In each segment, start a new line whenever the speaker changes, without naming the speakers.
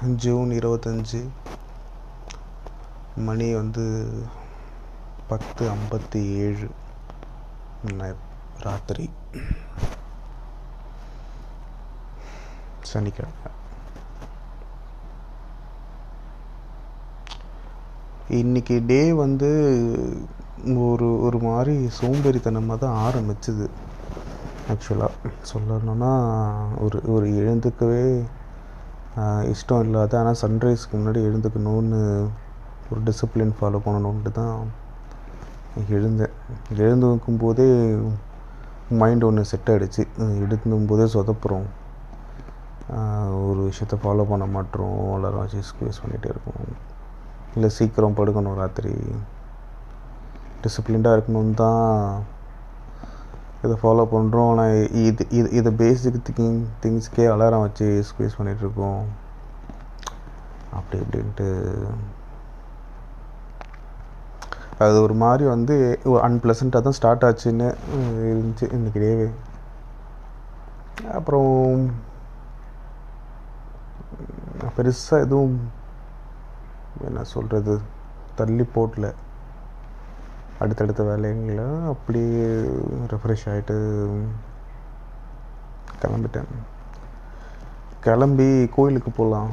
June இருபத்தஞ்சி மணி வந்து பத்து ஐம்பத்தி ஏழு ராத்திரி. சனிக்கிழமை. இன்னைக்கு டே வந்து ஒரு ஒரு மாதிரி சோம்பேறித்தனமாக தான் ஆரம்பிச்சுது. ஆக்சுவலாக சொல்லணுன்னா ஒரு ஒரு எழுந்துக்கவே இஷ்டம் இல்லாத ஆனால் சன்ரைஸ்க்கு முன்னாடி எழுந்துக்கணும்னு ஒரு டிசிப்ளின் ஃபாலோ பண்ணணுன்ட்டு தான் எழுந்தேன். எழுந்துக்கும் போதே மைண்ட் ஒன்று செட் ஆகிடுச்சு எழுந்தும் போதே சொதப்புறோம். ஒரு விஷயத்த ஃபாலோ பண்ண மாட்டோம். எல்லாரும் வச்சு ஸ்குவேஸ் பண்ணிகிட்டே இருக்கோம். இல்லை சீக்கிரம் படுக்கணும் ராத்திரி. டிசிப்ளின்டாக இருக்கணும் தான் இதை ஃபாலோ பண்ணுறோம் ஆனால் இது இது இதை பேசிக் திங்கிங் திங்ஸ்க்கே அலாரம் வச்சு ஸ்குவீஸ் பண்ணிகிட்ருக்கோம் அப்படி இப்படின்ட்டு. அது ஒரு மாதிரி வந்து அன்பிளசண்ட்டாக தான் ஸ்டார்ட் ஆச்சுன்னு இருந்துச்சு. இன்னைக்கு டேவே அப்புறம் பெருசாக எதுவும் என்ன சொல்கிறது தள்ளி போட்டலை அடுத்தடுத்த வேலைங்களை அப்படியே ரெஃப்ரெஷ் ஆகிட்டு கிளம்பிட்டேன். கிளம்பி கோயிலுக்கு போகலாம்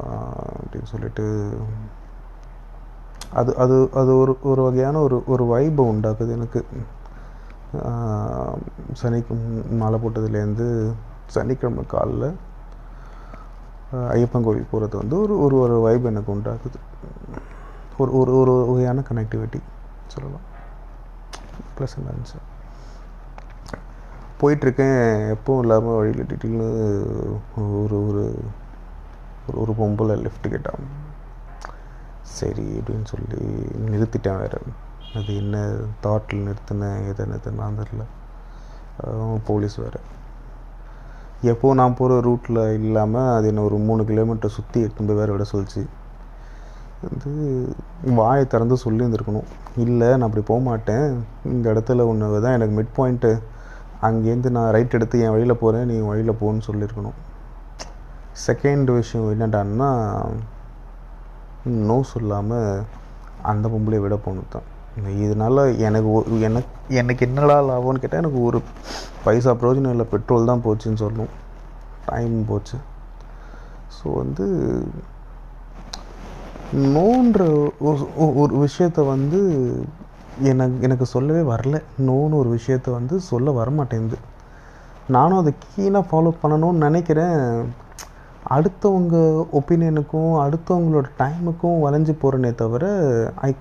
அப்படின்னு சொல்லிட்டு அது அது அது ஒரு ஒரு வகையான ஒரு ஒரு வைபை உண்டாக்குது எனக்கு. ஆஹ் சனிக்கு மாலை போட்டதுலேருந்து சனிக்கிழமை காலைல ஐயப்பன் கோவில் போகிறது வந்து ஒரு ஒரு ஒரு வைப் எனக்கு உண்டாக்குது. ஒரு ஒரு ஒரு வகையான கனெக்டிவிட்டி சொல்லலாம். ப்ளஸ் இருந்துச்சு போயிட்டுருக்கேன். எப்பவும் இல்லாமல் வழியில் டீட்டெயில்னு ஒரு ஒரு ஒரு ஒரு பொம்பளை லெஃப்ட் கேட்டான். சரி அப்படின்னு சொல்லி நிறுத்திட்டேன் வேறு. அது என்ன தாட்டில் நிறுத்தினேன் எதை நிறுத்தினான் தெரில போலீஸ் வேறு. எப்போது நான் போகிற ரூட்டில் இல்லாமல் அது என்ன ஒரு மூணு கிலோமீட்டர் சுற்றி எடுத்துன்னு போய் வேறு விட சொல்லிச்சு. வந்து வாயை திறந்து சொல்லியிருந்துருக்கணும். இல்லை நான் அப்படி போக மாட்டேன். இந்த இடத்துல ஒன்று தான் எனக்கு மிட் பாயிண்ட்டு அங்கேருந்து நான் ரைட் எடுத்து என் வழியில் போகிறேன் நீ வழியில் போன்னு சொல்லியிருக்கணும். செகண்ட் விஷயம் என்னடான்னா நோ சொல்லாமல் அந்த பொம்பளை விட போகணும் தான். இதனால் எனக்கு எனக்கு எனக்கு என்னடா லாபம்னு கேட்டால் எனக்கு ஒரு பைசா பிரயோஜனம் இல்லை. பெட்ரோல் தான் போச்சுன்னு சொல்லணும். டைம் போச்சு. ஸோ வந்து நோன்ற ஒரு- ஒரு- விஷயத்த வந்து எனக்கு எனக்கு சொல்லவே வரல. நோன்னு ஒரு விஷயத்த வந்து சொல்ல வரமாட்டேங்குது. நானும் அதை கீழே ஃபாலோ பண்ணணும்னு நினைக்கிறேன். அடுத்தவங்க ஒப்பீனியனுக்கும் அடுத்தவங்களோட டைமுக்கும் வளைஞ்சு போகிறேனே தவிர ஐ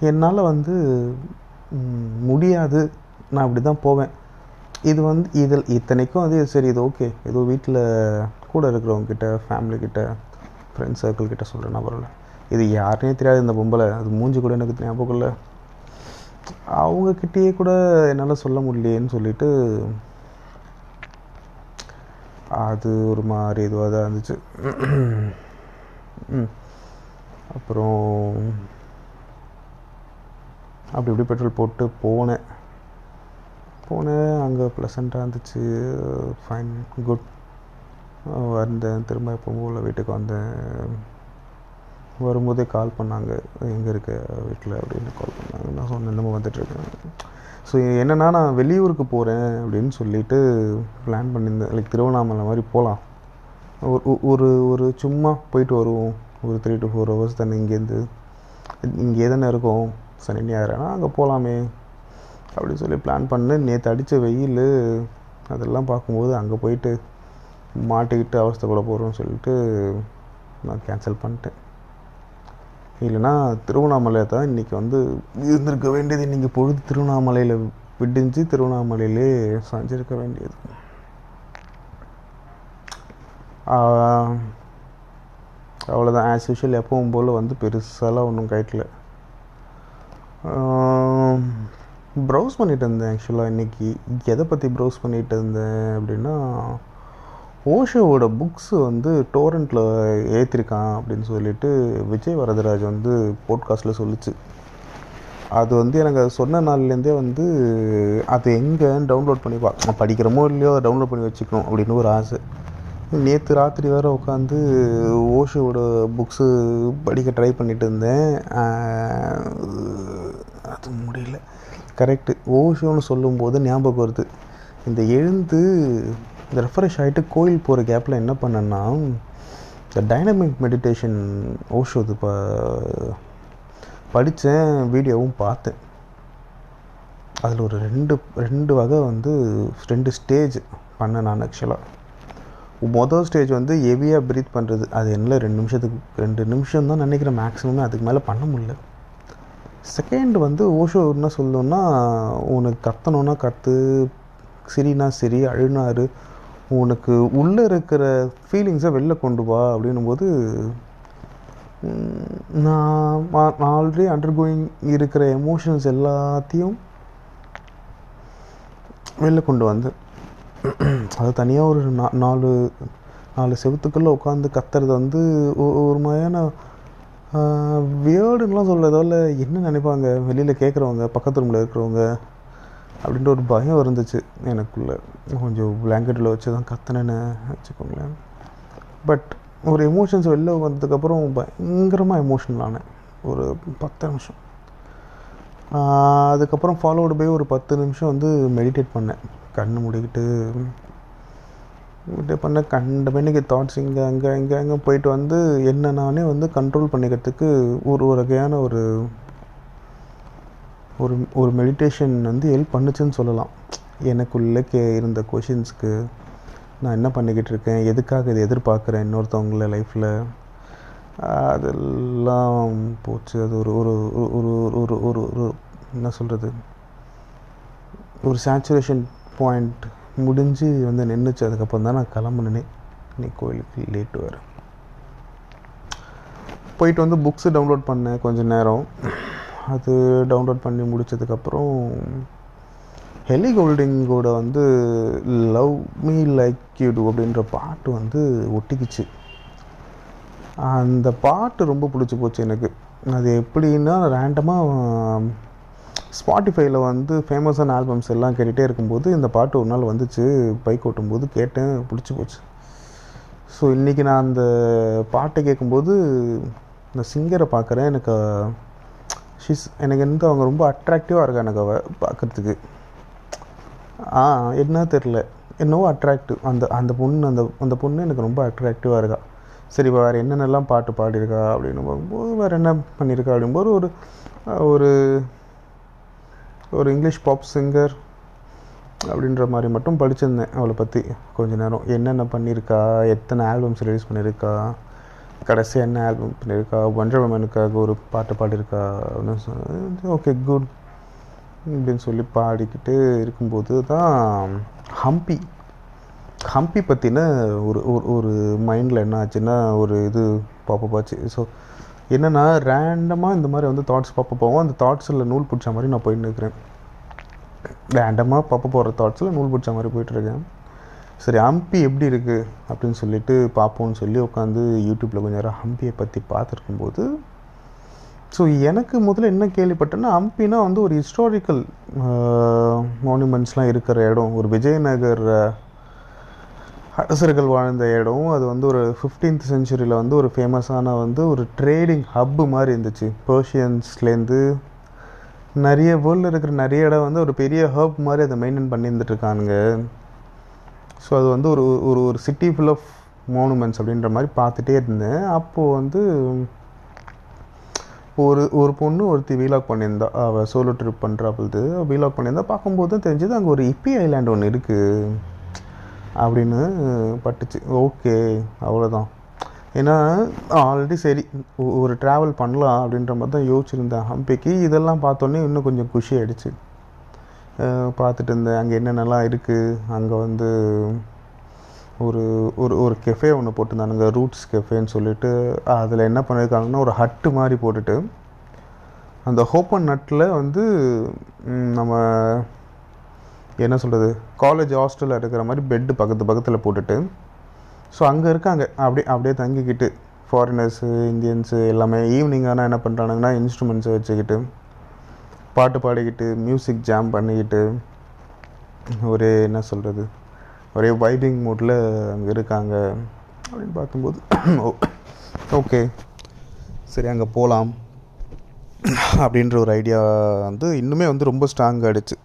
என்னால் வந்து முடியாது. நான் அப்படி தான் போவேன். இது வந்து இதில் இத்தனைக்கும் அது சரி இது ஓகே ஏதோ வீட்டில் கூட இருக்கிறவங்க கிட்ட ஃப்ரெண்ட் ஃப்ரெண்ட்ஸ் சர்க்கிள் கிட்ட சொல்கிறேன்னா பரவாயில்ல இது யாருனே தெரியாது இந்த பொம்பளை. அது மூஞ்சி கூட எனக்கு ஞாபகம் இல்லை. அவங்கக்கிட்டேயே கூட என்னால் சொல்ல முடியலையேன்னு சொல்லிட்டு அது ஒரு மாதிரி இதுவாக தான் இருந்துச்சு. அப்புறம் அப்படி இப்படி பெட்ரோல் போட்டு போனேன். போனேன் அங்கே ப்ளசண்ட்டாக இருந்துச்சு. ஃபைன் குட் வந்தேன். திரும்ப எப்போ வீட்டுக்கு வந்தேன். வரும்போதே கால் பண்ணாங்க. எங்கே இருக்க வீட்டில் அப்படின்னு கால் பண்ணாங்க. நான் சொன்னேன் நம்ம வந்துட்டுருக்கேன் ஸோ என்னென்னா நான் வெளியூருக்கு போகிறேன் அப்படின்னு சொல்லிட்டு பிளான் பண்ணியிருந்தேன். லைக் திருவண்ணாமலை மாதிரி போகலாம் ஒரு ஒரு ஒரு சும்மா போயிட்டு வருவோம். ஒரு த்ரீ டு ஃபோர் ஹவர்ஸ் தானே இங்கேருந்து. இங்கே தானே இருக்கும். சனி ஞாயிறுனா அங்கே போகலாமே அப்படின்னு சொல்லி பிளான் பண்ணு நேற்று அடித்த வெயில் அதெல்லாம் பார்க்கும்போது அங்கே போயிட்டு மாட்டிக்கிட்டு அவஸ்தைப்பட போகிறோம்னு சொல்லிட்டு நான் கேன்சல் பண்ணிட்டேன். இல்லைன்னா திருவண்ணாமலையை தான் இன்றைக்கி வந்து இருந்திருக்க வேண்டியது. இன்றைக்கி பொழுது திருவண்ணாமலையில் விடிஞ்சு திருவண்ணாமலையிலே சாஞ்சிருக்க வேண்டியது. அவ்வளோதான் ஆஸ் யூஷுவல் எப்பவும் போல் வந்து பெருசாலாம் ஒன்றும் கைட்டில் ப்ரௌஸ் பண்ணிகிட்டு இருந்தேன் ஆக்சுவலாக இன்றைக்கி எதை பற்றி ப்ரௌஸ் பண்ணிகிட்டு இருந்தேன் அப்படின்னா ஓஷோவோட புக்ஸு வந்து டோரண்ட்டில் ஏற்றிருக்கான் அப்படின்னு சொல்லிட்டு விஜய் வரதராஜ் வந்து போட்காஸ்ட்டில் சொல்லுச்சு. அது வந்து எனக்கு அது சொன்ன நாள்லேருந்தே வந்து அது எங்கே டவுன்லோட் பண்ணி பா படிக்கிறோமோ இல்லையோ அதை டவுன்லோட் பண்ணி வச்சுக்கணும் அப்படின்னு ஒரு ஆசை. நேற்று ராத்திரி வேறு உட்காந்து ஓஷோவோட புக்ஸு படிக்க ட்ரை பண்ணிட்டு இருந்தேன். அது முடியல. கரெக்டு ஓஷோன்னு சொல்லும்போது ஞாபகம் வருது. இந்த எழுந்து இந்த ரெஃப்ரெஷ் ஆகிட்டு கோயில் போகிற கேப்பில் என்ன பண்ணேன்னா இந்த டைனமிக் மெடிடேஷன் ஓஷோது இப்போ படித்தேன் வீடியோவும் பார்த்தேன். அதில் ஒரு ரெண்டு ரெண்டு வகை வந்து ரெண்டு ஸ்டேஜ் பண்ணேன் நான் ஆக்சுவலாக மொதல் ஸ்டேஜ் வந்து ஹெவியாக ப்ரீத் பண்ணுறது அது என்ன ரெண்டு நிமிஷத்துக்கு ரெண்டு நிமிஷம் தான் நினைக்கிறேன் மேக்ஸிமமே அதுக்கு மேலே பண்ண முடியல. செகண்ட் வந்து ஓஷோ என்ன சொல்லணும்னா உனக்கு கத்தணும்னா கற்று சிரினா சிரி அழுனாரு உனக்கு உள்ளே இருக்கிற ஃபீலிங்ஸை வெளில கொண்டு வா அப்படின்னும்போது நான் நான் ஆல்ரெடி அண்டர் கோயிங் இருக்கிற எமோஷன்ஸ் எல்லாத்தையும் வெளில கொண்டு வந்தேன். அது தனியாக ஒரு நா- நாலு நாலு செவத்துக்குள்ளே உட்காந்து கத்துறது வந்து ஒரு மாதிரியான வியர்டுலாம் சொல்கிறதால என்ன நினைப்பாங்க? வெளியில் கேட்குறவங்க பக்கத்து ரூமில் இருக்கிறவங்க அப்படின்ற ஒரு பயம் இருந்துச்சு எனக்குள்ளே. கொஞ்சம் பிளாங்கெட்டில் வச்சு தான் கத்தினேன்னு வச்சுக்கோங்களேன். பட் ஒரு எமோஷன்ஸ் வெளில வந்ததுக்கப்புறம் பயங்கரமாக எமோஷனல் ஆனேன். ஒரு பத்து நிமிஷம். அதுக்கப்புறம் ஃபாலோடு போய் ஒரு பத்து நிமிஷம் வந்து மெடிடேட் பண்ணேன். கண் மூடிக்கிட்டு மெடிடேட் பண்ண கண்ட தாட்ஸ் இங்கே அங்கே இங்கே அங்கே போயிட்டு வந்து என்ன நானே வந்து கண்ட்ரோல் பண்ணிக்கிறதுக்கு ஒரு வகையான ஒரு ஒரு ஒரு மெடிடேஷன் வந்து ஹெல்ப் பண்ணுச்சுன்னு சொல்லலாம். எனக்குள்ளே கே இருந்த கொஷின்ஸ்க்கு நான் என்ன பண்ணிக்கிட்டு இருக்கேன்? எதுக்காக இதை எதிர்பார்க்குறேன்? இன்னொருத்தவங்கள லைஃப்பில் அதெல்லாம் போச்சு. அது ஒரு ஒரு ஒரு ஒரு ஒரு ஒரு என்ன சொல்கிறது ஒரு சேச்சுரேஷன் பாயிண்ட் முடிஞ்சு வந்து நின்றுச்சு அதுக்கப்புறம் தான் நான் கிளம்புனேனே. நீ கோயிலுக்கு லேட்டு வேறு போயிட்டு வந்து புக்ஸு டவுன்லோட் பண்ணேன் கொஞ்சம் நேரம். அது டவுன்லோட் பண்ணி முடிச்சதுக்கப்புறம் ஹெலி கோல்டிங்கோட வந்து love me like you do அப்படின்ற பாட்டு வந்து ஒட்டிக்கிச்சு. அந்த பாட்டு ரொம்ப பிடிச்சி போச்சு எனக்கு. அது எப்படின்னா ரேண்டமாக ஸ்பாட்டிஃபைல வந்து ஃபேமஸான ஆல்பம்ஸ் எல்லாம் கேட்டுகிட்டே இருக்கும்போது இந்த பாட்டு ஒரு நாள் வந்துச்சு. பைக் ஓட்டும்போது கேட்டேன் பிடிச்சி போச்சு. ஸோ இன்றைக்கி நான் அந்த பாட்டை கேட்கும்போது இந்த சிங்கரை பார்க்குறேன். எனக்கு ஷிஸ் எனக்கு வந்து அவங்க ரொம்ப அட்ராக்டிவாக இருக்கா எனக்கு அவள் பார்க்குறதுக்கு ஆ என்ன தெரில என்னவோ அட்ராக்டிவ் அந்த அந்த பொண்ணு அந்த அந்த பொண்ணு எனக்கு ரொம்ப அட்ராக்டிவாக இருக்கா. சரி இப்போ வேறு என்னென்னலாம் பாட்டு பாடியிருக்கா அப்படின்னு பார்க்கும்போது வேறு என்ன பண்ணியிருக்கா அப்படிங்கும்போது ஒரு ஒரு ஒரு இங்கிலீஷ் பாப் சிங்கர் அப்படின்ற மாதிரி மட்டும் படிச்சிருந்தேன் அவளை பற்றி கொஞ்ச நேரம். என்னென்ன பண்ணியிருக்கா எத்தனை ஆல்பம்ஸ் ரிலீஸ் பண்ணியிருக்கா கடைசி என்ன ஆல்பம் பண்ணியிருக்கா ஒன்றரை உமனுக்காக ஒரு பாட்டு பாடியிருக்கா? அப்படின்னு ஓகே குட் அப்படின்னு சொல்லி பாடிக்கிட்டு இருக்கும்போது தான் ஹம்பி ஹம்பி பற்றின ஒரு ஒரு ஒரு மைண்டில் என்ன ஆச்சுன்னா ஒரு இது பாப்பப் ஆச்சு. ஸோ என்னென்னா ரேண்டமாக இந்த மாதிரி வந்து தாட்ஸ் பார்ப்ப போவோம் அந்த தாட்ஸில் நூல் பிடிச்ச மாதிரி நான் போயின்னு இருக்கிறேன். ரேண்டமாக பார்ப்ப போகிற தாட்ஸில் நூல் பிடிச்ச மாதிரி போயிட்டுருக்கேன் சரி ஹம்பி எப்படி இருக்குது அப்படின்னு சொல்லிட்டு பார்ப்போம்னு சொல்லி உட்காந்து யூடியூப்பில் கொஞ்சம் நேரம் ஹம்பியை பற்றி பார்த்துருக்கும்போது ஸோ எனக்கு முதல்ல என்ன கேள்விப்பட்டேன்னா ஹம்பினா வந்து ஒரு ஹிஸ்டாரிக்கல் மானுமெண்ட்ஸ்லாம் இருக்கிற இடம் ஒரு விஜயநகர் அரசர்கள் வாழ்ந்த இடம் அது வந்து ஒரு ஃபிஃப்டீன்த் செஞ்சுரியில் வந்து ஒரு ஃபேமஸான வந்து ஒரு ட்ரேடிங் ஹப்பு மாதிரி இருந்துச்சு. பர்ஷியன்ஸ்லேருந்து நிறைய வேர்ல்டில் இருக்கிற நிறைய இடம் வந்து ஒரு பெரிய ஹப் மாதிரி அதை மெயின்டைன் பண்ணி இருக்கானுங்க. ஸோ அது வந்து ஒரு ஒரு ஒரு சிட்டி ஃபுல் ஆஃப் மோனுமெண்ட்ஸ் அப்படின்ற மாதிரி பார்த்துட்டே இருந்தேன். அப்போது வந்து ஒரு ஒரு பொண்ணு ஒருத்தி வீலாக் பண்ணியிருந்தா அவள் சோலோ ட்ரிப் பண்ணுறாப்புது வீலாக் பண்ணியிருந்தா பார்க்கும்போது தான் தெரிஞ்சது அங்கே ஒரு இப்பி ஐலாண்ட் ஒன்று இருக்குது அப்படின்னு பட்டுச்சு. ஓகே அவ்வளோதான் ஏன்னா ஆல்ரெடி சரி ஒரு ட்ராவல் பண்ணலாம் அப்படின்ற மாதிரி தான் யோசிச்சிருந்தேன். ஹம்பிக்கு இதெல்லாம் பார்த்தோன்னே இன்னும் கொஞ்சம் குஷி ஆகிடுச்சு பார்த்துட்டு இருந்தேன். அங்கே என்னென்னலாம் இருக்குது அங்கே வந்து ஒரு ஒரு ஒரு கெஃபே ஒன்று போட்டிருந்தானுங்க ரூட்ஸ் கெஃபேன்னு சொல்லிட்டு. அதில் என்ன பண்ணியிருக்காங்கன்னா ஒரு ஹட்டு மாதிரி போட்டுட்டு அந்த ஹோப்பன் நட்டில் வந்து நம்ம என்ன சொல்கிறது காலேஜ் ஹாஸ்டலில் இருக்கிற மாதிரி பெட்டு பக்கத்து பக்கத்தில் போட்டுட்டு ஸோ அங்கே இருக்காங்க. அப்படியே அப்படியே தங்கிக்கிட்டு ஃபாரினர்ஸு இந்தியன்ஸு எல்லாமே. ஈவினிங் ஆனால் என்ன பண்ணுறானுங்கன்னா இன்ஸ்ட்ருமெண்ட்ஸை வச்சுக்கிட்டு பாட்டு பாடிக்கிட்டு மியூசிக் ஜாம் பண்ணிக்கிட்டு ஒரு என்ன சொல்கிறது ஒரே வைபிங் மூடில் அங்கே இருக்காங்க அப்படின்னு பார்க்கும்போது ஓகே சரி அங்கே போகலாம் அப்படின்ற ஒரு ஐடியா வந்து இன்னுமே வந்து ரொம்ப ஸ்ட்ராங் ஆகிடுச்சு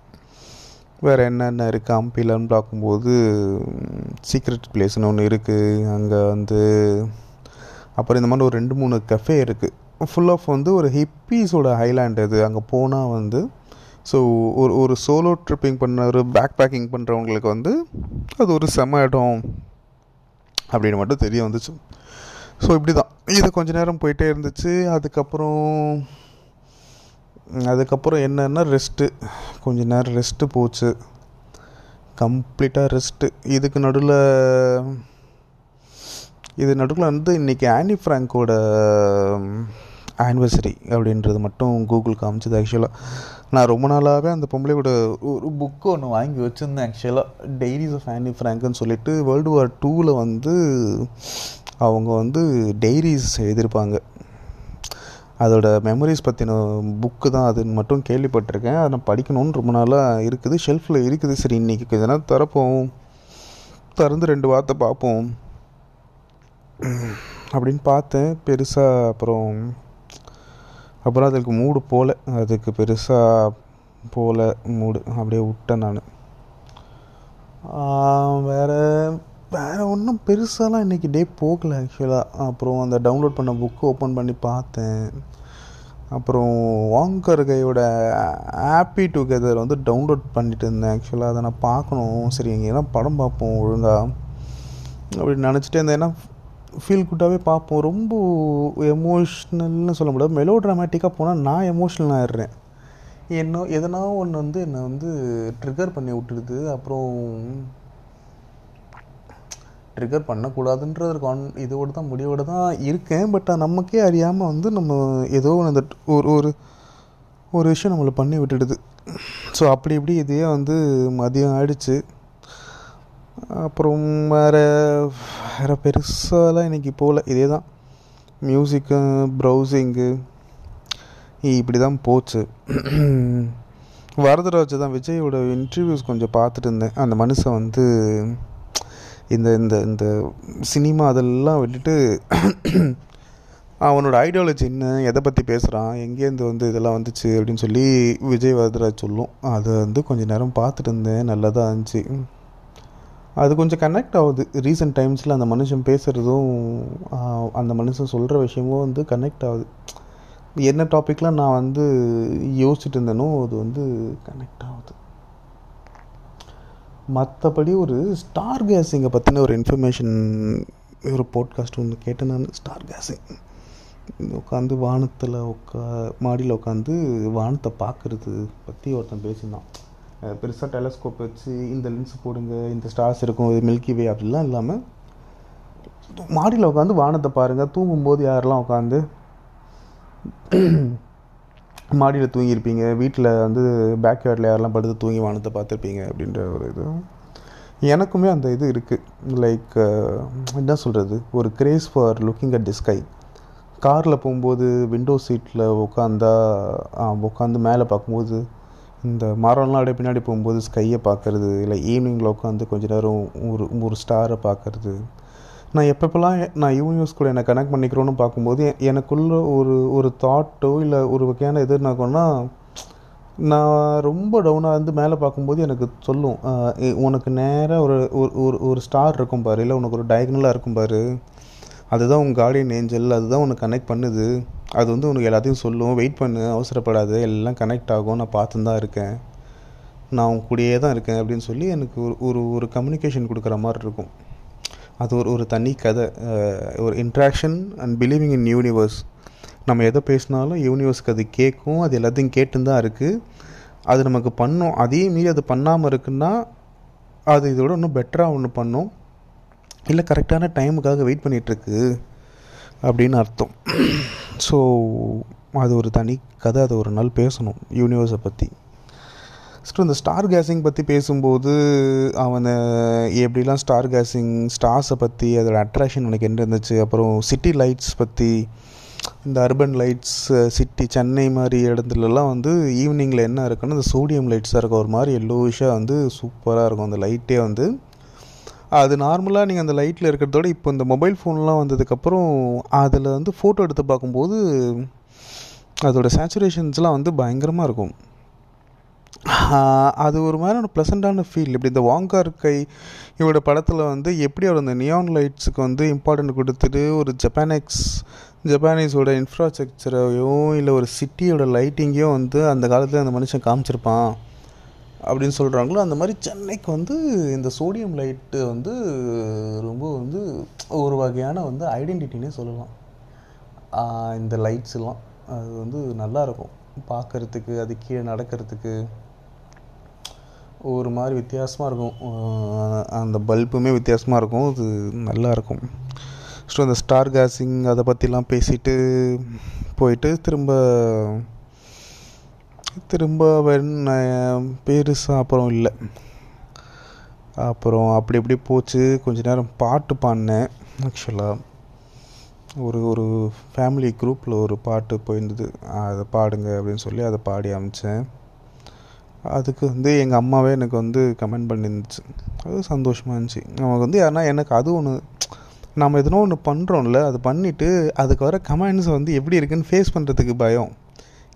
வேறு என்னென்ன இருக்குது அம்பிலன்னு பார்க்கும்போது சீக்ரெட் பிளேஸ்னு ஒன்று இருக்குது அங்கே வந்து அப்புறம் இந்த மாதிரி ஒரு ரெண்டு மூணு கஃபே இருக்குது ஃபுல் ஆஃப் வந்து ஒரு ஹிப்பீஸோட ஹைலாண்ட் அது. அங்கே போனால் வந்து ஸோ ஒரு ஒரு சோலோ ட்ரிப்பிங் பண்ண ஒரு பேக் பேக்கிங் பண்ணுறவங்களுக்கு வந்து அது ஒரு செம இடம் அப்படின்னு மட்டும் தெரிய வந்துச்சு. ஸோ இப்படி தான் இது கொஞ்ச நேரம் போயிட்டே இருந்துச்சு. அதுக்கப்புறம் அதுக்கப்புறம் என்னென்னா ரெஸ்ட்டு கொஞ்ச நேரம் ரெஸ்ட்டு போச்சு. கம்ப்ளீட்டாக ரெஸ்ட்டு இதுக்கு நடுவில் இது நடுவில் வந்து இன்றைக்கி ஆனி ஃப்ராங்கோட ஆனிவர்சரி அப்படின்றது மட்டும் கூகுள் காமிச்சது ஆக்சுவலாக நான் ரொம்ப நாளாகவே அந்த பொம்பளையோட ஒரு புக்கு ஒன்று வாங்கி வச்சுருந்தேன் ஆக்சுவலாக டைரிஸ் ஆஃப் ஆனி ஃப்ராங்க்னு சொல்லிட்டு வேர்ல்டு வார் டூவில் வந்து அவங்க வந்து டைரிஸ் எழுதியிருப்பாங்க. அதோட மெமரிஸ் பற்றின புக்கு தான் அதுன்னு மட்டும் கேள்விப்பட்டிருக்கேன். அதை நான் படிக்கணும்னு ரொம்ப நாளாக இருக்குது. ஷெல்ஃபில் இருக்குது. சரி இன்றைக்கி கொஞ்ச நேரம் திறப்போம். திறந்து ரெண்டு வார்த்தை பார்ப்போம். அப்படின்னு பார்த்தேன். பெருசாக அப்புறம் அப்புறம் அதுக்கு மூடு போகல அதுக்கு பெருசாக போகல மூடு அப்படியே விட்டேன் நான். வேறு வேறு ஒன்றும் பெருசாலாம் இன்றைக்கி டே போகல ஆக்சுவலாக அப்புறம் அந்த டவுன்லோட் பண்ண புக்கு ஓப்பன் பண்ணி பார்த்தேன். அப்புறம் வாங்கர்கையோட ஹாப்பி டுகெதர் வந்து டவுன்லோட் பண்ணிட்டு இருந்தேன் ஆக்சுவலாக அதை நான் பார்க்கணும். சரி எங்கேயெல்லாம் படம் பார்ப்போம் ஒழுங்காக அப்படி நினச்சிட்டே இருந்தேன். ஏன்னா ஃபீல் குட்டாகவே பார்ப்போம். ரொம்ப எமோஷ்னல்னு சொல்ல முடியாது. மெலோ ட்ராமேட்டிக்காக போனால் நான் எமோஷ்னல் ஆயிடுறேன். என்ன எதனா ஒன்று வந்து என்னை வந்து ட்ரிகர் பண்ணி விட்டுடுது. அப்புறம் ட்ரிகர் பண்ணக்கூடாதுன்ற ஒரு கான் இதோடு தான் முடிவோடு தான் இருக்கேன். பட் நமக்கே அறியாமல் வந்து நம்ம ஏதோ அந்த ஒரு ஒரு ஒரு விஷயம் நம்மளை பண்ணி விட்டுடுது. ஸோ அப்படி இப்படி இதையே வந்து மதியம் ஆயிடுச்சு. அப்புறம் வேறு வேறு பெருசாலாம் இன்றைக்கி போகல. இதே தான் மியூசிக்கு ப்ரௌசிங்கு இப்படி தான் போச்சு. வரதராஜ் தான் விஜயோட இன்டர்வியூஸ் கொஞ்சம் பார்த்துட்டு இருந்தேன். அந்த மனுஷன் வந்து இந்த இந்த இந்த சினிமா அதெல்லாம் விட்டுட்டு அவனோட ஐடியாலஜி என்ன எதை பற்றி பேசுகிறான் எங்கேருந்து வந்து இதெல்லாம் வந்துச்சு அப்படின்னு சொல்லி விஜய் வரதராஜ் சொல்லும். அதை வந்து கொஞ்சம் நேரம் பார்த்துட்டு இருந்தேன். நல்லதாக இருந்துச்சு. அது கொஞ்சம் கனெக்ட் ஆகுது. ரீசெண்ட் டைம்ஸில் அந்த மனுஷன் பேசுகிறதும் அந்த மனுஷன் சொல்கிற விஷயமும் வந்து கனெக்ட் ஆகுது. என்ன டாப்பிக்லாம் நான் வந்து யோசிச்சுட்டு இருந்தேனோ அது வந்து கனெக்ட் ஆகுது. மற்றபடி ஒரு ஸ்டார் கேஸிங்கை பற்றின ஒரு இன்ஃபர்மேஷன் ஒரு போட்காஸ்ட் ஒன்று கேட்டேன் நான். ஸ்டார் கேஸிங் உட்காந்து வானத்தில் உட்கா மாடியில் உட்காந்து வானத்தை பார்க்குறது பற்றி ஒருத்தன் பேசியிருந்தான். பெருசாக டெலஸ்கோப் வச்சு இந்த லென்ஸ் போடுங்க இந்த ஸ்டார்ஸ் இருக்கும் இது மில்கி வே அப்படிலாம் இல்லாமல் மாடியில் உட்காந்து வானத்தை பாருங்கள் தூங்கும்போது யாரெல்லாம் உட்காந்து மாடியில் தூங்கியிருப்பீங்க வீட்டில் வந்து பேக்யார்டில் யாரெல்லாம் படுத்து தூங்கி வானத்தை பார்த்துருப்பீங்க அப்படின்ற ஒரு இது. எனக்குமே அந்த இது இருக்குது லைக் என்ன சொல்கிறது ஒரு craze for looking at the sky காரில் போகும்போது விண்டோ சீட்டில் உட்காந்தா உட்காந்து மேலே பார்க்கும்போது இந்த மரம்லாம் அப்படியே பின்னாடி போகும்போது ஸ்கையை பார்க்குறது இல்லை ஈவினிங்கில் உட்காந்து கொஞ்ச நேரம் ஒரு ஒரு ஸ்டாரை பார்க்குறது. நான் எப்பப்பெல்லாம் நான் யூனிவர்ஸ் கூட என்னை கனெக்ட் பண்ணிக்கிறோன்னு பார்க்கும்போது எனக்குள்ள ஒரு ஒரு தாட்டோ இல்லை ஒரு வகையான எது என்னாக்கோன்னா நான் ரொம்ப டவுனாக இருந்து மேலே பார்க்கும்போது எனக்கு சொல்லும். உனக்கு நேராக ஒரு ஒரு ஒரு ஸ்டார் இருக்கும் பாரு இல்லை உனக்கு ஒரு டயக்னலாக இருக்கும் பாரு. அதுதான் உங்கள் கார்டியன் ஏஞ்சல் அதுதான் உனக்கு கனெக்ட் பண்ணுது. அது வந்து உனக்கு எல்லாத்தையும் சொல்லும். வெயிட் பண்ணு அவசரப்படாது. எல்லாம் கனெக்ட் ஆகும். நான் பார்த்து தான் இருக்கேன். நான் உன் கூடயே தான் இருக்கேன் அப்படின்னு சொல்லி எனக்கு ஒரு ஒரு ஒரு கம்யூனிகேஷன் கொடுக்குற மாதிரி இருக்கும். அது ஒரு ஒரு தனி கதை. ஒரு interaction and believing in universe நம்ம எதை பேசினாலும் யூனிவர்ஸ்க்கு அது கேட்கும். அது எல்லாத்தையும் கேட்டுன்னு தான் இருக்குது அது நமக்கு பண்ணும். அதே மீறி அது பண்ணாமல் இருக்குன்னா அது இதோட இன்னும் பெட்டராக ஒன்று பண்ணும். இல்லை கரெக்டான டைமுக்காக வெயிட் பண்ணிகிட்ருக்கு அப்படின்னு அர்த்தம். ஸோ அது ஒரு தனி கதை அதை ஒரு நாள் பேசணும் யூனிவர்ஸை பற்றி ஸோ இந்த ஸ்டார் கேஸிங் பற்றி பேசும்போது அவனை எப்படிலாம் ஸ்டார் கேஸிங் ஸ்டார்ஸை பற்றி அதோட அட்ராக்ஷன் உனக்கு என்ன இருந்துச்சு? அப்புறம் சிட்டி லைட்ஸ் பற்றி இந்த அர்பன் லைட்ஸ் சிட்டி சென்னை மாதிரி இடத்துலலாம் வந்து ஈவினிங்கில் என்ன இருக்குன்னா இந்த சோடியம் லைட்ஸாக இருக்கும் ஒரு மாதிரி எல்லோவிஷாக வந்து சூப்பராக இருக்கும். அந்த லைட்டே வந்து அது நார்மலாக நீங்கள் அந்த லைட்டில் இருக்கிறதோட இப்போ இந்த மொபைல் ஃபோன்லாம் வந்ததுக்கப்புறம் அதில் வந்து ஃபோட்டோ எடுத்து பார்க்கும்போது அதோட சேச்சுரேஷன்ஸ்லாம் வந்து பயங்கரமாக இருக்கும். அது ஒரு மாதிரியான ப்ளசண்ட்டான ஃபீல் இப்படி இந்த வாங்கார் கை இவரோட படத்தில் வந்து எப்படி அவர் அந்த நியான் லைட்ஸுக்கு வந்து இம்பார்ட்டன்ட் கொடுத்துட்டு ஒரு ஜப்பானிக்ஸ் ஜப்பானீஸோட இன்ஃப்ராஸ்ட்ரக்சரையும் இல்லை ஒரு சிட்டியோட லைட்டிங்கையும் வந்து அந்த காலத்தில் அந்த மனுஷன் காமிச்சிருப்பான். அப்படின்னு சொல்கிறாங்களோ அந்த மாதிரி சென்னைக்கு வந்து இந்த சோடியம் லைட்டு வந்து ரொம்ப வந்து ஒரு வகையான வந்து ஐடென்டிட்டினே சொல்லலாம். இந்த லைட்ஸ் எல்லாம் அது வந்து நல்லா இருக்கும். அது கீழே நடக்கிறதுக்கு ஒரு மாதிரி வித்தியாசமாக இருக்கும். அந்த பல்புமே வித்தியாசமாக இருக்கும். அது நல்லாயிருக்கும் ஸோ அந்த ஸ்டார் கேஸிங் அதை பற்றிலாம் பேசிட்டு போயிட்டு திரும்ப திரும்ப பெருசாக அப்புறம் இல்லை. அப்புறம் அப்படி இப்படி போச்சு. கொஞ்ச நேரம் பாட்டு பாடினேன் ஆக்சுவலாக ஒரு ஒரு ஃபேமிலி குரூப்பில் ஒரு பாட்டு போயிருந்தது. அதை பாடுங்க அப்படின்னு சொல்லி அதை பாடி அமிச்சேன் அதுக்கு வந்து எங்கள் அம்மாவே எனக்கு வந்து கமெண்ட் பண்ணியிருந்துச்சு அது சந்தோஷமாக இருந்துச்சு. நமக்கு வந்து யாருன்னா எனக்கு அது ஒன்று நம்ம எதனோ ஒன்று பண்ணுறோம்ல அது பண்ணிவிட்டு அதுக்கு வர கமெண்ட்ஸ் வந்து எப்படி இருக்குன்னு ஃபேஸ் பண்ணுறதுக்கு பயம்.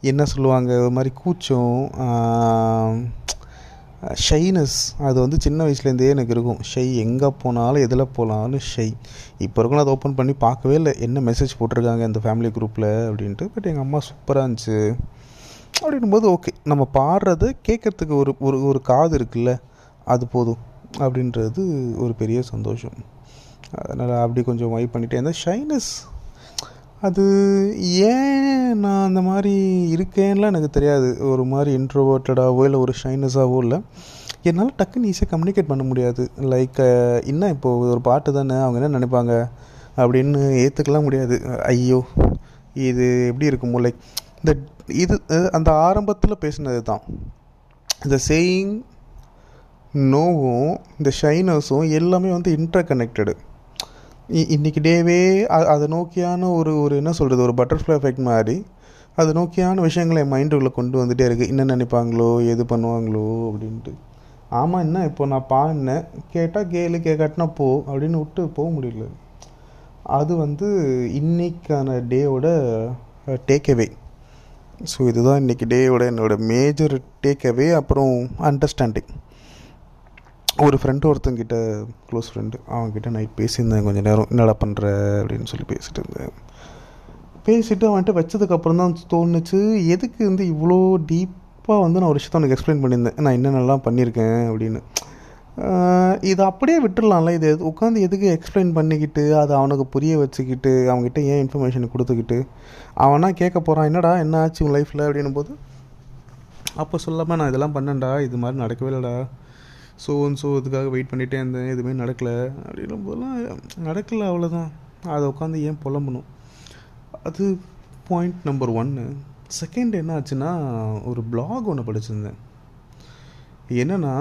என்ன சொல்லுவாங்க ஒரு மாதிரி கூச்சம் ஷைனஸ் அது வந்து சின்ன வயசுலேருந்தே எனக்கு இருக்கும். ஷை எங்கே போனாலும் எதில் போனாலும் ஷை. இப்போ இருக்கும் அதை ஓப்பன் பண்ணி பார்க்கவே இல்லை. என்ன மெசேஜ் போட்டிருக்காங்க இந்த ஃபேமிலி குரூப்பில் அப்படின்ட்டு. பட் எங்கள் அம்மா சூப்பராக இருந்துச்சு. அப்படின்னும்போது ஓகே நம்ம பாடுறது கேட்குறதுக்கு ஒரு ஒரு ஒரு காது இருக்குல்ல அது போதும். அப்படின்றது ஒரு பெரிய சந்தோஷம். அதனால் அப்படி கொஞ்சம் வைப் பண்ணிட்டே இருந்தேன். ஷைனஸ் அது ஏன் நான் அந்த மாதிரி இருக்கேன்லாம் எனக்கு தெரியாது. ஒரு மாதிரி இன்ட்ரோவர்ட்டடாகவோ இல்லை ஒரு ஷைனஸாகவோ இல்லை. என்னால் டக்குன்னு ஈஸியாக கம்யூனிகேட் பண்ண முடியாது. லைக் என்ன இப்போது ஒரு பாட்டு தானே அவங்க என்ன நினைப்பாங்க? அப்படின்னு ஏற்றுக்கலாம் முடியாது. ஐயோ இது எப்படி இருக்குமோ? லைக் இந்த இது அந்த ஆரம்பத்தில் பேசினது தான் இந்த சேயிங் நோவும் இந்த ஷைனஸும் எல்லாமே வந்து இன்டர் கனெக்டடு இன்றைக்கி டேவே அதை நோக்கியான ஒரு ஒரு என்ன சொல்கிறது ஒரு பட்டர்ஃப்ளை எஃபெக்ட் மாதிரி அது நோக்கியான விஷயங்களை என் மைண்டுக்குள்ளே கொண்டு வந்துகிட்டே இருக்குது என்ன நினைப்பாங்களோ எது பண்ணுவாங்களோ அப்படின்ட்டு. ஆமாம் என்ன இப்போ நான் பாடினேன் கேட்டால் கேளு கேட்காட்டினா போ அப்படின்னு விட்டு போக முடியல. அது வந்து இன்னைக்கான டேவோட டேக்கவே ஸோ இதுதான் இன்றைக்கி டேவோட என்னோட மேஜர் டேக்அவே அப்புறம் அண்டர்ஸ்டாண்டிங் ஒரு ஃப்ரெண்டு ஒருத்தங்கிட்ட க்ளோஸ் ஃப்ரெண்டு அவன்கிட்ட நைட் பேசியிருந்தேன் கொஞ்சம் நேரம். என்னடா பண்ணுற அப்படின்னு சொல்லி பேசிட்டு இருந்தேன். பேசிட்டு அவன்கிட்ட வச்சதுக்கப்புறம் தான் தோணுச்சு எதுக்கு வந்து இவ்வளோ டீப்பாக வந்து நான் ஒரு விஷயத்த அவனுக்கு எக்ஸ்பிளைன் பண்ணியிருந்தேன்? நான் என்னென்னலாம் பண்ணியிருக்கேன்? அப்படின்னு. இதை அப்படியே விட்டுடலாம்ல இது உட்காந்து எதுக்கு எக்ஸ்பிளைன் பண்ணிக்கிட்டு அதை அவனுக்கு புரிய வச்சுக்கிட்டு அவன்கிட்ட ஏன் இன்ஃபர்மேஷன் கொடுத்துக்கிட்டு அவனா கேட்க போகிறான் என்னடா என்ன ஆச்சு உன் லைஃப்பில் அப்படின்னும் போது அப்போ சொல்லாமல் நான் இதெல்லாம் பண்ணேன்டா. இது மாதிரி நடக்கவே இல்லைடா. ஸோ ஸோ இதுக்காக வெயிட் பண்ணிகிட்டே இருந்தேன். எதுவுமே நடக்கலை. அப்படின்னும் போதெல்லாம் நடக்கலை அவ்வளோதான் அதை உட்காந்து ஏன் புலம்பணும்? அது பாயிண்ட் நம்பர் ஒன்று செகண்ட் என்ன ஆச்சுன்னா ஒரு பிளாக் ஒன்று படிச்சிருந்தேன். என்னென்னா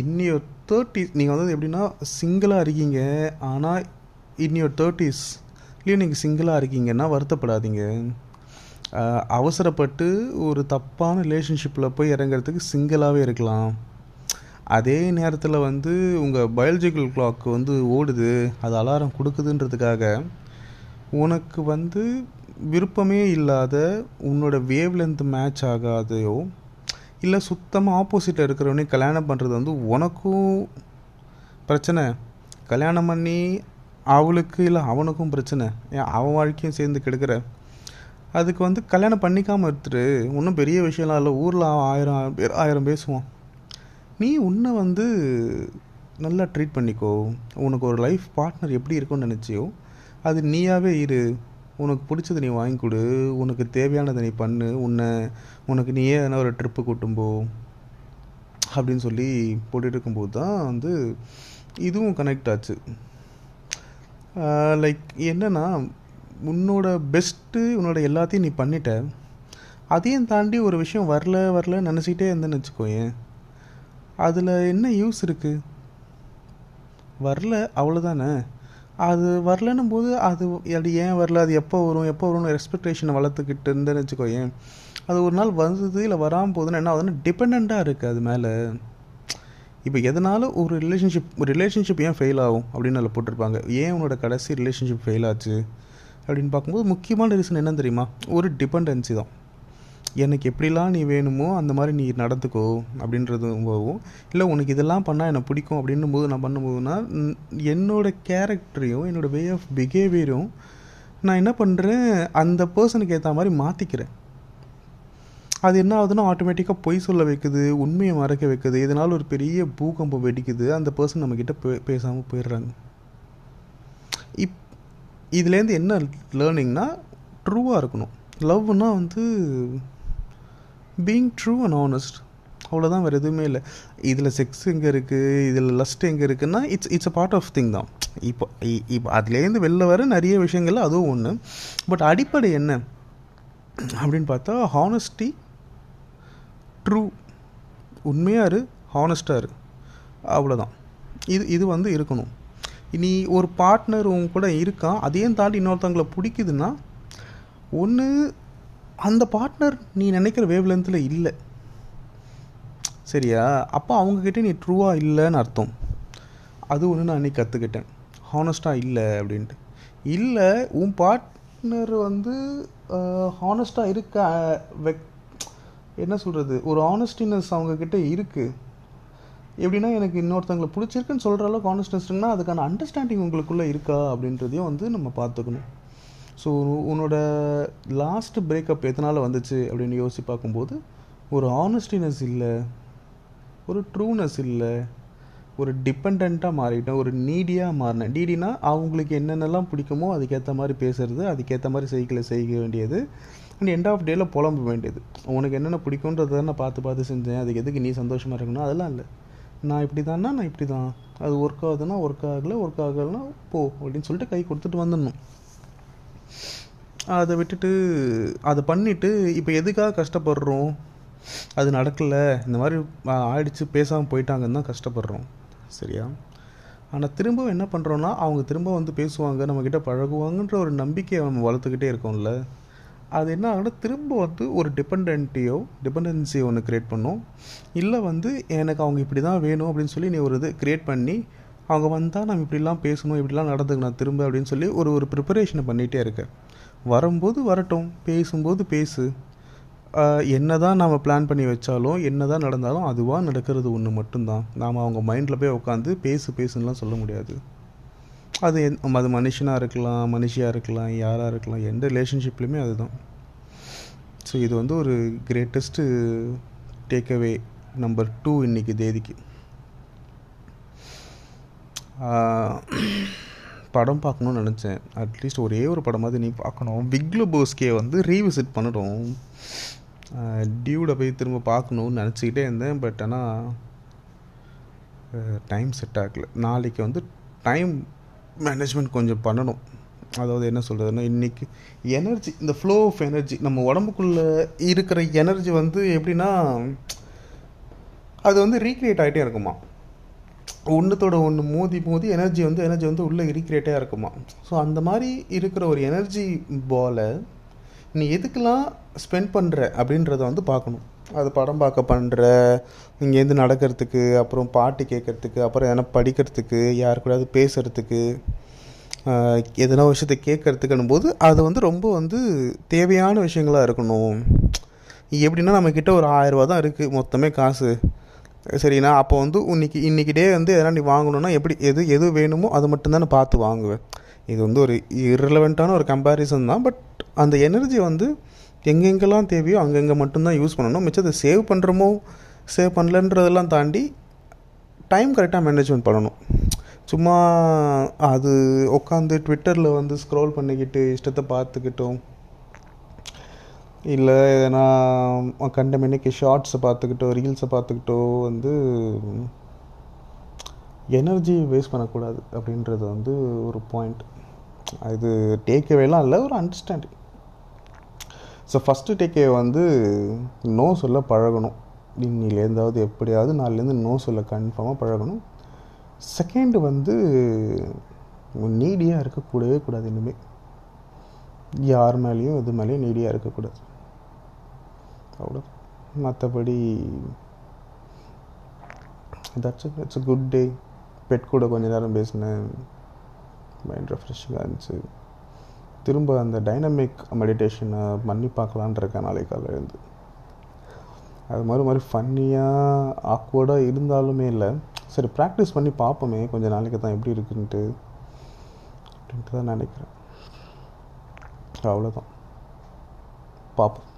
இன்னியோ தேர்ட்டிஸ் நீங்கள் வந்து எப்படின்னா சிங்கிளாக இருக்கீங்க. ஆனால் இன்னியோ தேர்ட்டிஸ்லேயும் நீங்கள் சிங்கிளாக இருக்கீங்கன்னா வருத்தப்படாதீங்க. அவசரப்பட்டு ஒரு தப்பான ரிலேஷன்ஷிப்பில் போய் இறங்குறதுக்கு சிங்கிளாகவே இருக்கலாம். அதே நேரத்தில் வந்து உங்கள் பயாலஜிக்கல் கிளாக் வந்து ஓடுது அது அலாரம் கொடுக்குதுன்றதுக்காக உனக்கு வந்து விருப்பமே இல்லாத உன்னோட வேவ் லென்த் மேட்ச் ஆகாதையோ இல்லை சுத்தமாக ஆப்போசிட்டில் இருக்கிறவனே கல்யாணம் பண்ணுறது வந்து உனக்கும் பிரச்சனை. கல்யாணம் பண்ணி அவளுக்கு இல்லை அவனுக்கும் பிரச்சனை. ஏன் அவன் வாழ்க்கையும் சேர்ந்து கெடுக்கிற. அதுக்கு வந்து கல்யாணம் பண்ணிக்காமல் எடுத்துட்டு ஒன்றும் பெரிய விஷயம்லாம் இல்லை. ஊரில் ஆயிரம் பேர் ஆயிரம் பேசுவான் நீ உன்னை வந்து நல்லா ட்ரீட் பண்ணிக்கோ. உனக்கு ஒரு லைஃப் பார்ட்னர் எப்படி இருக்கும்னு நினச்சியோ அது நீயாவே இரு. உனக்கு பிடிச்சதை நீ வாங்கி கொடு. உனக்கு தேவையானதை நீ பண்ணு. உன்னை உனக்கு நீயே என்ன ஒரு ட்ரிப்பு கூட்டும்போ அப்படின்னு சொல்லி போட்டுட்டு இருக்கும்போது தான் வந்து இதுவும் கனெக்ட் ஆச்சு. லைக் என்னென்னா உன்னோட பெஸ்ட்டு உன்னோட எல்லாத்தையும் நீ பண்ணிட்ட. அதையும் தாண்டி ஒரு விஷயம் வரல வரல நினச்சிக்கிட்டே இருந்தேன்னு வச்சுக்கோயேன். அதில் என்ன யூஸ் இருக்குது வரல அவ்வளோதானே அது வரலன்னும் போது அது அது ஏன் வரல? அது எப்போ வரும்? எப்போ வரும்னு எக்ஸ்பெக்டேஷனை வளர்த்துக்கிட்டு இருந்தேன்னு வச்சுக்கோயேன். அது ஒரு நாள் வந்தது இல்லை வராமல் போகுதுன்னா என்ன ஆகுதுன்னா டிபெண்ட்டாக இருக்குது அது மேலே. இப்போ எதனால ஒரு ரிலேஷன்ஷிப் ஒரு ரிலேஷன்ஷிப் ஏன் ஃபெயில் ஆகும் அப்படின்னு அதில் போட்டிருப்பாங்க. ஏன் உன்னோட கடைசி ரிலேஷன்ஷிப் ஃபெயில் ஆச்சு? அப்படின்னு பார்க்கும்போது முக்கியமான ரீசன் என்னன்னு தெரியுமா? ஒரு டிபெண்டன்சி தான். எனக்கு எப்படிலாம் நீ வேணுமோ அந்த மாதிரி நீ நடந்துக்கோ அப்படின்றது போகும் இல்லை உனக்கு இதெல்லாம் பண்ணால் எனக்கு பிடிக்கும் அப்படின்னும் போது நான் பண்ணும்போதுனா என்னோட கேரக்டரையும் என்னோட வே ஆஃப் பிஹேவியரும் நான் என்ன பண்ணுறேன் அந்த பர்சனுக்கு ஏற்ற மாதிரி மாற்றிக்கிறேன் அது என்ன ஆகுதுன்னா ஆட்டோமேட்டிக்காக பொய் சொல்ல வைக்குது உண்மையை மறைக்க வைக்குது. இதனால் ஒரு பெரிய பூகம்பம் வெடிக்குது. அந்த பர்சன் நம்மக்கிட்ட பே பேசாமல் போயிடுறாங்க. இப் இதுலேருந்து என்ன லேர்னிங்னா ட்ரூவாக இருக்கணும். லவ்னால் வந்து பீங் ட்ரூ அண்ட் ஆனஸ்ட் அவ்வளோதான் வேறு எதுவுமே இல்லை. இதில் செக்ஸ் எங்கே இருக்குது இதில் லஸ்ட் எங்கே இருக்குன்னா it's it's a part of thing தான். இப்போ இ- இப்போ அதுலேருந்து வெளில வர நிறைய விஷயங்கள் அதுவும் ஒன்று பட் அடிப்படை என்ன? அப்படின்னு பார்த்தா ஹானஸ்டி ட்ரூ உண்மையாக இரு ஹானஸ்டாக இரு. அவ்வளோதான் இது இது வந்து இருக்கணும். இனி ஒரு பார்ட்னர் உங்க கூட இருக்கான் அதையும் தாண்டி இன்னொருத்தவங்களை பிடிக்குதுன்னா ஒன்று அந்த பார்ட்னர் நீ நினைக்கிற வேவ் லென்த்தில் இல்லை. சரியா? அப்போ அவங்கக்கிட்ட நீ ட்ரூவாக இல்லைன்னு அர்த்தம். அது ஒன்று நான் அன்றைக்கி கற்றுக்கிட்டேன் ஹானஸ்ட்டாக இல்லை அப்படின்ட்டு. இல்லை உன் பார்ட்னர் வந்து ஹானஸ்ட்டாக இருக்க வெக் என்ன சொல்கிறது ஒரு ஆனஸ்டினஸ் அவங்கக்கிட்ட இருக்குது எப்படின்னா எனக்கு இன்னொருத்தவங்களை பிடிச்சிருக்குன்னு சொல்கிற அளவுக்கு ஆனஸ்ட்னஸ்னா அதுக்கான அண்டர்ஸ்டாண்டிங் உங்களுக்குள்ளே இருக்கா அப்படின்றதையும் வந்து நம்ம பார்த்துக்கணும். ஸோ உன்னோட லாஸ்ட் பிரேக்கப் எதனால் வந்துச்சு அப்படின்னு யோசிச்சு பார்க்கும்போது ஒரு ஆனஸ்டினஸ் இல்லை ஒரு ட்ரூனஸ் இல்லை ஒரு டிபெண்ட்டாக மாறிட்டேன் ஒரு நீடியாக மாறினேன். நீடினா அவங்களுக்கு என்னென்னலாம் பிடிக்குமோ அதுக்கேற்ற மாதிரி பேசுறது அதுக்கேற்ற மாதிரி செய்களை செய்ய வேண்டியது அண்ட் எண்ட் ஆஃப் டேயில் புலம்ப வேண்டியது. உனக்கு என்னென்ன பிடிக்குன்றதை நான் பார்த்து பார்த்து செஞ்சேன் அதுக்கு எதுக்கு நீ சந்தோஷமாக இருக்கணும்? அதெல்லாம் இல்லை. நான் இப்படி தான்னா நான் இப்படி தான். அது ஒர்க் ஆகுதுன்னா ஒர்க் ஆகலை ஒர்க் ஆகலைன்னா போ அப்படின்னு சொல்லிட்டு கை கொடுத்துட்டு வந்துடணும். அதை விட்டுட்டு அதை பண்ணிவிட்டு இப்போ எதுக்காக கஷ்டப்படுறோம்? அது நடக்கலை. இந்த மாதிரி ஆயிடுச்சு பேசாமல் போயிட்டாங்கன்னு தான் கஷ்டப்படுறோம். சரியா? ஆனால் திரும்ப என்ன பண்ணுறோன்னா அவங்க திரும்ப வந்து பேசுவாங்க நம்மக்கிட்ட பழகுவாங்கன்ற ஒரு நம்பிக்கையை நம்ம வளர்த்துக்கிட்டே இருக்கோம்ல. அது என்ன ஆகுனா திரும்ப வந்து ஒரு டிபெண்டையோ டிபெண்டன்சியை ஒன்று க்ரியேட் பண்ணும். இல்லை வந்து எனக்கு அவங்க இப்படி தான் வேணும் அப்படின்னு சொல்லி நீ ஒரு இது க்ரியேட் பண்ணி அவங்க வந்தால் நம்ம இப்படிலாம் பேசணும் இப்படிலாம் நடந்துக்கணும் திரும்ப அப்படின்னு சொல்லி ஒரு ஒரு ப்ரிப்பரேஷனை பண்ணிகிட்டே இருக்கேன் வரும்போது வரட்டும் பேசும்போது பேசு. என்ன தான் நாம் பிளான் பண்ணி வச்சாலும் என்ன தான் நடந்தாலும் அதுவாக நடக்கிறது ஒன்று மட்டும்தான். நாம் அவங்க மைண்டில் போய் உட்காந்து பேசு பேசுன்னுலாம் சொல்ல முடியாது. அது என்- அது மனுஷனாக இருக்கலாம் மனுஷியாக இருக்கலாம் யாராக இருக்கலாம் எந்த ரிலேஷன்ஷிப்லையுமே அதுதான். ஸோ இது வந்து ஒரு கிரேட்டஸ்ட்டு டேக்அவே நம்பர் டூ இன்னைக்கு தேதிக்கு. படம் பார்க்கணும்னு நினச்சேன். அட்லீஸ்ட் ஒரே ஒரு படமாவது நீ பார்க்கணும். பிக்லோபோஸ்கே வந்து ரீவிசிட் பண்ணணும். டியூட போய் திரும்ப பார்க்கணும்னு நினச்சிக்கிட்டே இருந்தேன். பட் ஆனால் டைம் செட் ஆகல. நாளைக்கு வந்து டைம் மேனேஜ்மெண்ட் கொஞ்சம் பண்ணணும். அதாவது என்ன சொல்கிறதுன்னா இன்றைக்கி எனர்ஜி இந்த ஃப்ளோ ஆஃப் எனர்ஜி நம்ம உடம்புக்குள்ளே இருக்கிற எனர்ஜி வந்து எப்படின்னா அது வந்து ரீக்ரியேட் ஆகிட்டே இருக்குமா? ஒன்றுத்தோட ஒன்று மோதி மோதி எனர்ஜி வந்து எனர்ஜி வந்து உள்ளே ரீக்ரியேட்டாக இருக்குமா? ஸோ அந்த மாதிரி இருக்கிற ஒரு எனர்ஜி பாலை நீ எதுக்கெல்லாம் ஸ்பெண்ட் பண்ணுற அப்படின்றத வந்து பார்க்கணும். அது படம் பார்க்க பண்ணுற இங்கேருந்து நடக்கிறதுக்கு அப்புறம் பாட்டு கேட்குறதுக்கு அப்புறம் எதனா படிக்கிறதுக்கு யார் கூடயாவது பேசுகிறதுக்கு எதனா விஷயத்தை கேட்கறதுக்குன்னும் போது அது வந்து ரொம்ப வந்து தேவையான விஷயங்களாக இருக்கணும். எப்படின்னா நம்மக்கிட்ட ஒரு ஆயிரரூவா தான் இருக்குது மொத்தமே காசு. சரிண்ணா அப்போ வந்து இன்னைக்கு இன்றைக்கி டே வந்து எதனா நீ வாங்கணுன்னா எப்படி எது எது வேணுமோ அதை மட்டும்தான் நான் பார்த்து வாங்குவேன் இது வந்து ஒரு irrelevant-ஆன ஒரு கம்பேரிசன் தான் பட் அந்த எனர்ஜி வந்து எங்கெங்கெல்லாம் தேவையோ அங்கங்கே மட்டும்தான் யூஸ் பண்ணணும். மிச்சத்தை சேவ் பண்ணுறோமோ சேவ் பண்ணலன்றதெல்லாம் தாண்டி டைம் கரெக்டாக மேனேஜ்மெண்ட் பண்ணணும். சும்மா அது உட்காந்து ட்விட்டரில் வந்து ஸ்க்ரோல் பண்ணிக்கிட்டு இஷ்டத்தை பார்த்துக்கிட்டோம் இல்லை எதனா கண்ட மணிக்கு ஷார்ட்ஸை பார்த்துக்கிட்டோ ரீல்ஸை பார்த்துக்கிட்டோ வந்து எனர்ஜி வேஸ்ட் பண்ணக்கூடாது அப்படின்றது வந்து ஒரு பாயிண்ட் இது டேக்கேவேலாம் இல்லை ஒரு அண்டர்ஸ்டாண்டிங் ஸோ ஃபஸ்ட்டு டேக்அவே வந்து நோ சொல்ல பழகணும். இன்னிலேருந்தாவது எப்படியாவது நாலுலேருந்து நோ சொல்ல கன்ஃபார்மாக பழகணும். செகண்டு வந்து நீடியாக இருக்கக்கூடவே கூடாது இனிமேல் யார் மேலேயும் இது மேலேயும் நீடியாக இருக்கக்கூடாது. அவ்வளோ. மற்றபடி that's it's a good day bed கூட கொஞ்ச நேரம் பேசினேன். மைண்ட் ரெஃப்ரெஷிங்காக இருந்துச்சு. திரும்ப அந்த டைனமிக் மெடிடேஷனை பண்ணி பார்க்கலான் இருக்கேன் நாளைக்கு காலையில் இருந்து. அது மாதிரி மாதிரி ஃபன்னியாக ஆக்வர்டாக இருந்தாலுமே இல்லை. சரி ப்ராக்டிஸ் பண்ணி பார்ப்போமே. கொஞ்சம் நாளைக்கு தான் எப்படி இருக்குன்ட்டு. அப்படின்ட்டு தான் நினைக்கிறேன். அவ்வளோதான் பார்ப்போம்.